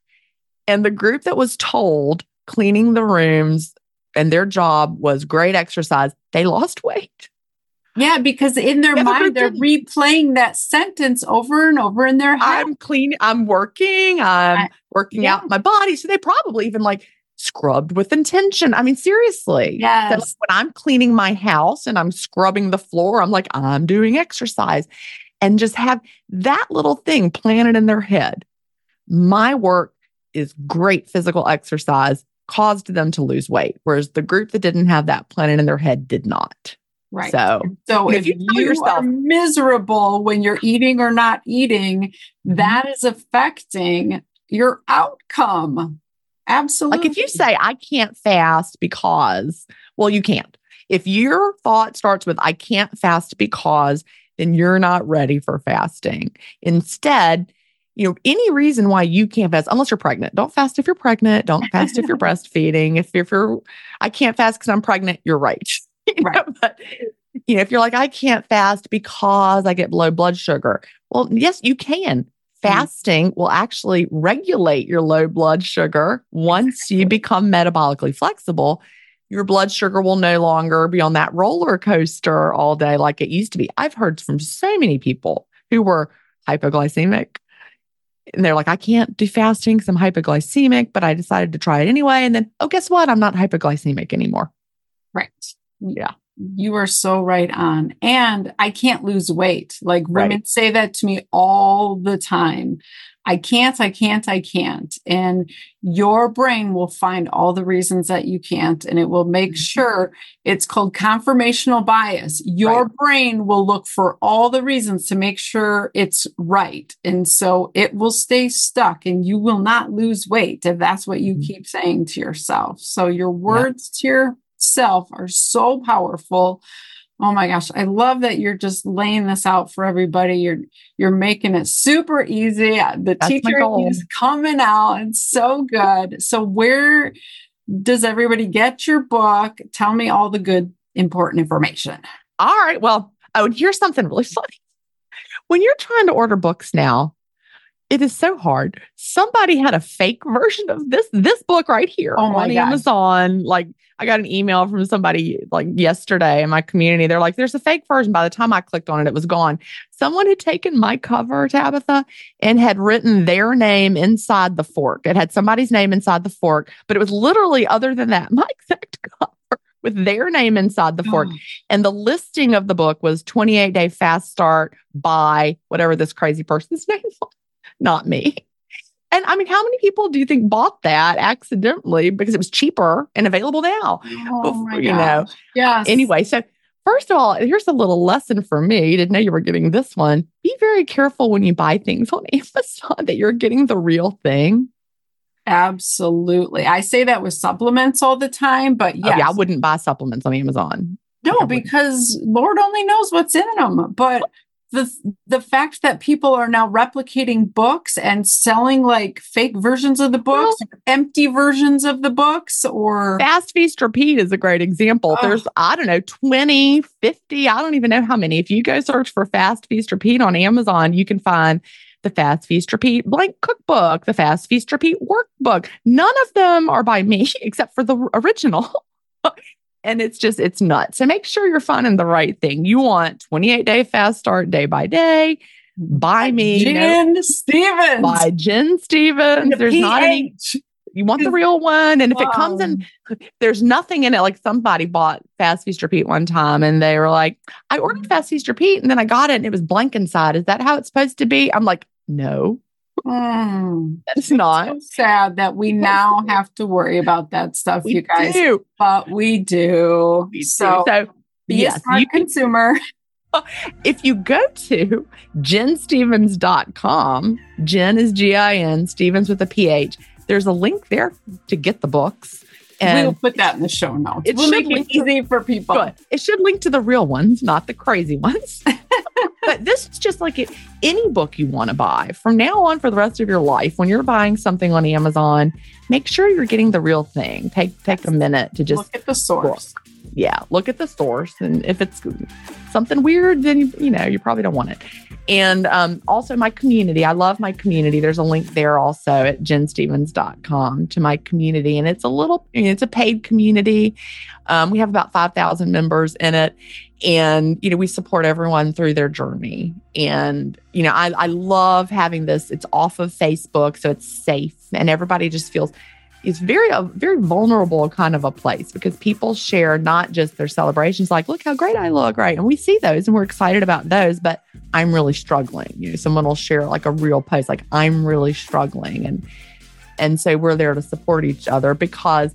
And the group that was told cleaning the rooms and their job was great exercise, they lost weight. Yeah, because in their mind, they're replaying that sentence over and over in their head. I'm clean, I'm working, I'm I, working yeah. out my body. So they probably even like scrubbed with intention. I mean, seriously. Yes. So when I'm cleaning my house and I'm scrubbing the floor, I'm like, I'm doing exercise and just have that little thing planted in their head. My work is great physical exercise caused them to lose weight, whereas the group that didn't have that planted in their head did not. Right. So, so if, if you, you yourself, are miserable when you're eating or not eating, mm-hmm. that is affecting your outcome. Absolutely. Like if you say, I can't fast because, well, you can't. If your thought starts with, I can't fast because, then you're not ready for fasting. Instead, you know, any reason why you can't fast, unless you're pregnant, don't fast if you're pregnant. Don't fast if you're breastfeeding. If if you're, I can't fast because I'm pregnant, you're right. You know, right. But, you know, if you're like, I can't fast because I get low blood sugar. Well, yes, you can. Mm-hmm. Fasting will actually regulate your low blood sugar once you become metabolically flexible your blood sugar will no longer be on that roller coaster all day like it used to be. I've heard from so many people who were hypoglycemic. And they're like, I can't do fasting because I'm hypoglycemic, but I decided to try it anyway. And then, oh, guess what? I'm not hypoglycemic anymore. Right. Yeah. You are so right on. And I can't lose weight. Like women right. say that to me all the time. I can't, I can't, I can't. And your brain will find all the reasons that you can't, and it will make mm-hmm. sure it's called confirmational bias. Your right. brain will look for all the reasons to make sure it's right. And so it will stay stuck and you will not lose weight if that's what you mm-hmm. keep saying to yourself. So your words yeah. to yourself are so powerful. Oh my gosh, I love that you're just laying this out for everybody. You're you're making it super easy. The That's teacher is coming out. It's so good. So where does everybody get your book? Tell me all the good important information. All right. Well, oh, and here's something really funny. When you're trying to order books now, it is so hard. Somebody had a fake version of this this book right here oh on God. Amazon. Like I got an email from somebody like yesterday in my community. They're like, "There's a fake version." By the time I clicked on it, it was gone. Someone had taken my cover, Tabatha, and had written their name inside the fork. It had somebody's name inside the fork, but it was literally other than that my exact cover with their name inside the fork. Oh. And the listing of the book was 28 day fast start by whatever this crazy person's name was not me. And I mean, how many people do you think bought that accidentally because it was cheaper and available now? Oh Before, you know. Yeah. Anyway, so first of all, here's a little lesson for me. You didn't know you were getting this one. Be very careful when you buy things on Amazon that you're getting the real thing. Absolutely. I say that with supplements all the time, but yes. Oh, yeah, I wouldn't buy supplements on Amazon. No, because Lord only knows what's in them. But the the fact that people are now replicating books and selling like fake versions of the books well, empty versions of the books or fast feast repeat is a great example. Oh. there's i don't know 20 50 i don't even know how many. If you go search for fast feast repeat on amazon you can find the fast feast repeat blank cookbook the fast feast repeat workbook. None of them are by me except for the original and it's just it's nuts. So make sure you're finding the right thing. You want 28 day fast start day by day. By me, Gin no, Stephens. By Gin Stephens. The There's PH. not any. You want the real one. And if it comes in, there's nothing in it. Like somebody bought Fast Feast Repeat one time and they were like, I ordered Fast Feast Repeat and then I got it and it was blank inside. Is that how it's supposed to be? I'm like, no. Mm. That's not so sad that we now have to worry about that stuff, we you guys. do. But we do. We do. so so be yes, a smart you consumer. if you go to ginstephens.com, Gin is G I N, Stephens with a PH, there's a link there to get the books. And we'll put that in the show notes. It we'll make it link to- easy for people. It should link to the real ones, not the crazy ones. But this is just like it, any book you want to buy from now on for the rest of your life. When you're buying something on Amazon, make sure you're getting the real thing. Take take a minute to just Look at the source. yeah, look at the source. And if it's something weird, then you, you know, you probably don't want it. And um, also my community. I love my community. There's a link there also at ginstephens.com to my community. And it's a little, it's a paid community. Um, we have about 5,000 members in it. And, you know, we support everyone through their journey. And, you know, I, I love having this. It's off of Facebook, so it's safe. And everybody just feels it's very a very vulnerable kind of a place because people share not just their celebrations like look how great i look right and we see those and we're excited about those but i'm really struggling you know someone will share like a real post like i'm really struggling and and so we're there to support each other because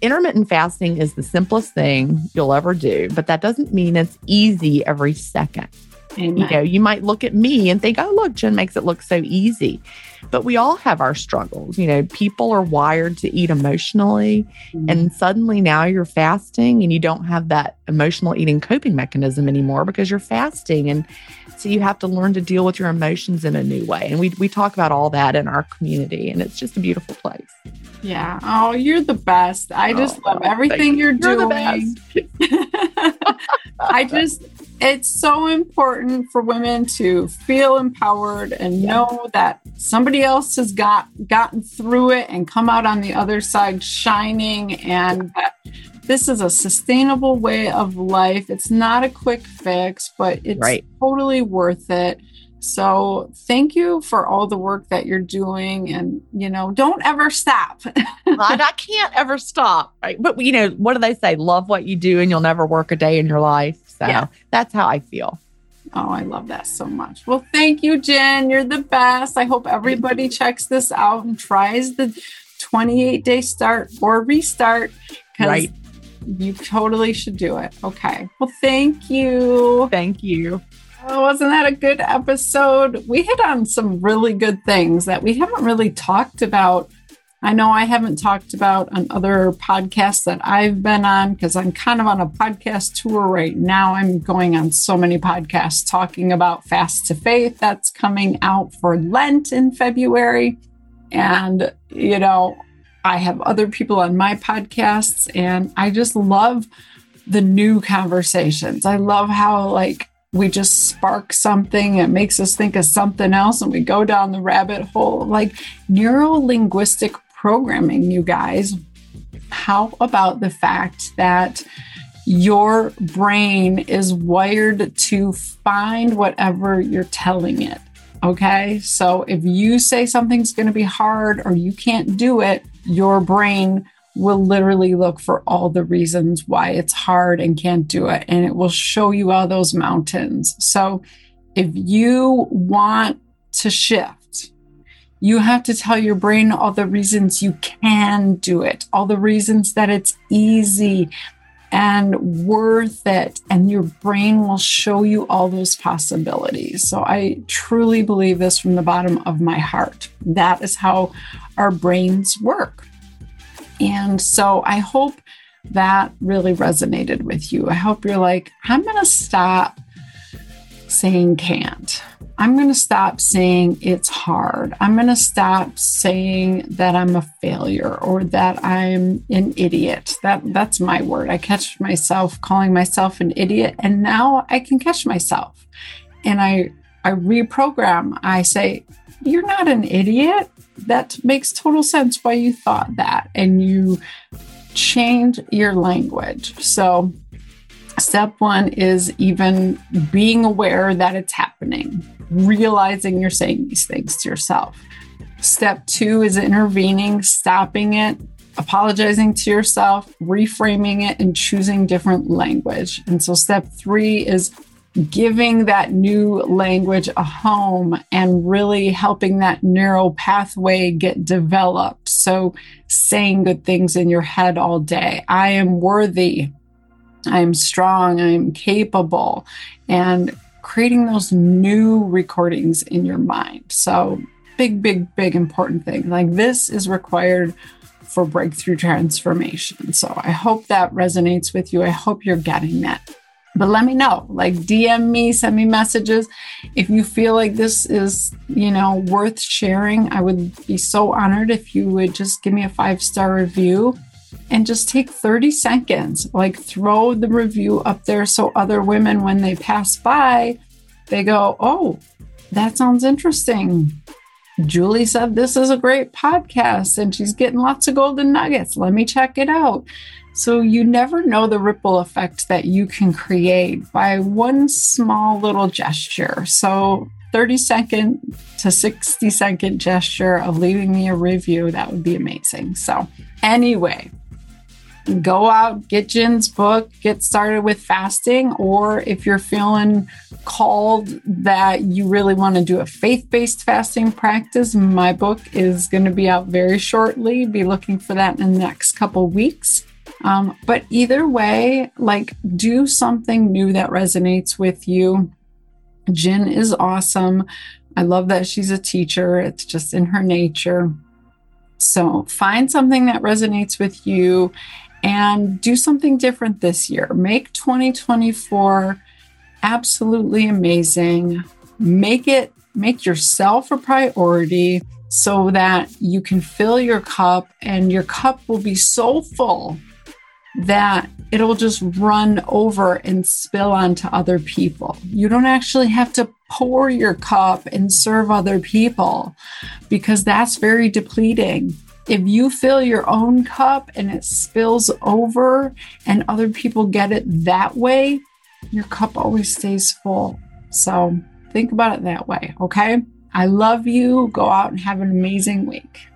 intermittent fasting is the simplest thing you'll ever do but that doesn't mean it's easy every second Amen. you know, you might look at me and think, oh, look, Gin makes it look so easy. But we all have our struggles. You know, people are wired to eat emotionally. Mm-hmm. And suddenly now you're fasting and you don't have that emotional eating coping mechanism anymore because you're fasting. And so you have to learn to deal with your emotions in a new way. And we, we talk about all that in our community. And it's just a beautiful place. yeah. Oh, you're the best. I just Oh, love everything thank you're You're the doing. best. I just, it's so important for women to feel empowered and Yeah. know that somebody else has got gotten through it and come out on the other side shining, and that this is a sustainable way of life. It's not a quick fix, but it's Right. totally worth it. So, thank you for all the work that you're doing, and you know, don't ever stop. I, I can't ever stop. Right. But, you know, what do they say? Love what you do and you'll never work a day in your life. So Yeah. that's how I feel. Oh, I love that so much. Well, thank you, Gin. You're the best. I hope everybody checks this out and tries the 28 day start or restart because Right. you totally should do it. Okay. Well, thank you. Thank you. Oh, wasn't that a good episode? We hit on some really good things that we haven't really talked about. I know I haven't talked about on other podcasts that I've been on because I'm kind of on a podcast tour right now. I'm going on so many podcasts talking about Fast to Faith that's coming out for Lent in February. And, you know, I have other people on my podcasts, and I just love the new conversations. I love how, like, we just spark something, it makes us think of something else, and we go down the rabbit hole. Like neuro linguistic programming, you guys. How about the fact that your brain is wired to find whatever you're telling it? Okay. So if you say something's going to be hard or you can't do it, your brain will literally look for all the reasons why it's hard and can't do it. And it will show you all those mountains. So if you want to shift, you have to tell your brain all the reasons you can do it, all the reasons that it's easy and worth it. And your brain will show you all those possibilities. So I truly believe this from the bottom of my heart. That is how our brains work. And so I hope that really resonated with you. I hope you're like, I'm going to stop saying can't. I'm going to stop saying it's hard. I'm going to stop saying that I'm a failure or that I'm an idiot. That that's my word. I catch myself calling myself an idiot and now I can catch myself. And I I reprogram. I say, "You're not an idiot." That makes total sense why you thought that and you change your language. So Step one is even being aware that it's happening, realizing you're saying these things to yourself. Step two is intervening, stopping it, apologizing to yourself, reframing it, and choosing different language. And so step three is giving that new language a home and really helping that neural pathway get developed. So, saying good things in your head all day I am worthy, I am strong, I am capable, and creating those new recordings in your mind. So, big, big, big important thing. Like, this is required for breakthrough transformation. So, I hope that resonates with you. I hope you're getting that but let me know like dm me send me messages if you feel like this is you know worth sharing i would be so honored if you would just give me a five star review and just take 30 seconds like throw the review up there so other women when they pass by they go oh that sounds interesting Julie said this is a great podcast and she's getting lots of golden nuggets. Let me check it out. So you never know the ripple effect that you can create by one small little gesture. So 30 second to 60 second gesture of leaving me a review, that would be amazing. So anyway, go out, get Gin's book, get started with fasting, or if you're feeling called that you really want to do a faith based fasting practice, my book is going to be out very shortly. Be looking for that in the next couple weeks. Um, but either way, like do something new that resonates with you. Jen is awesome. I love that she's a teacher, it's just in her nature. So find something that resonates with you and do something different this year. Make 2024 absolutely amazing. Make it, make yourself a priority so that you can fill your cup and your cup will be so full that it'll just run over and spill onto other people. You don't actually have to pour your cup and serve other people because that's very depleting. If you fill your own cup and it spills over and other people get it that way, your cup always stays full. So think about it that way, okay? I love you. Go out and have an amazing week.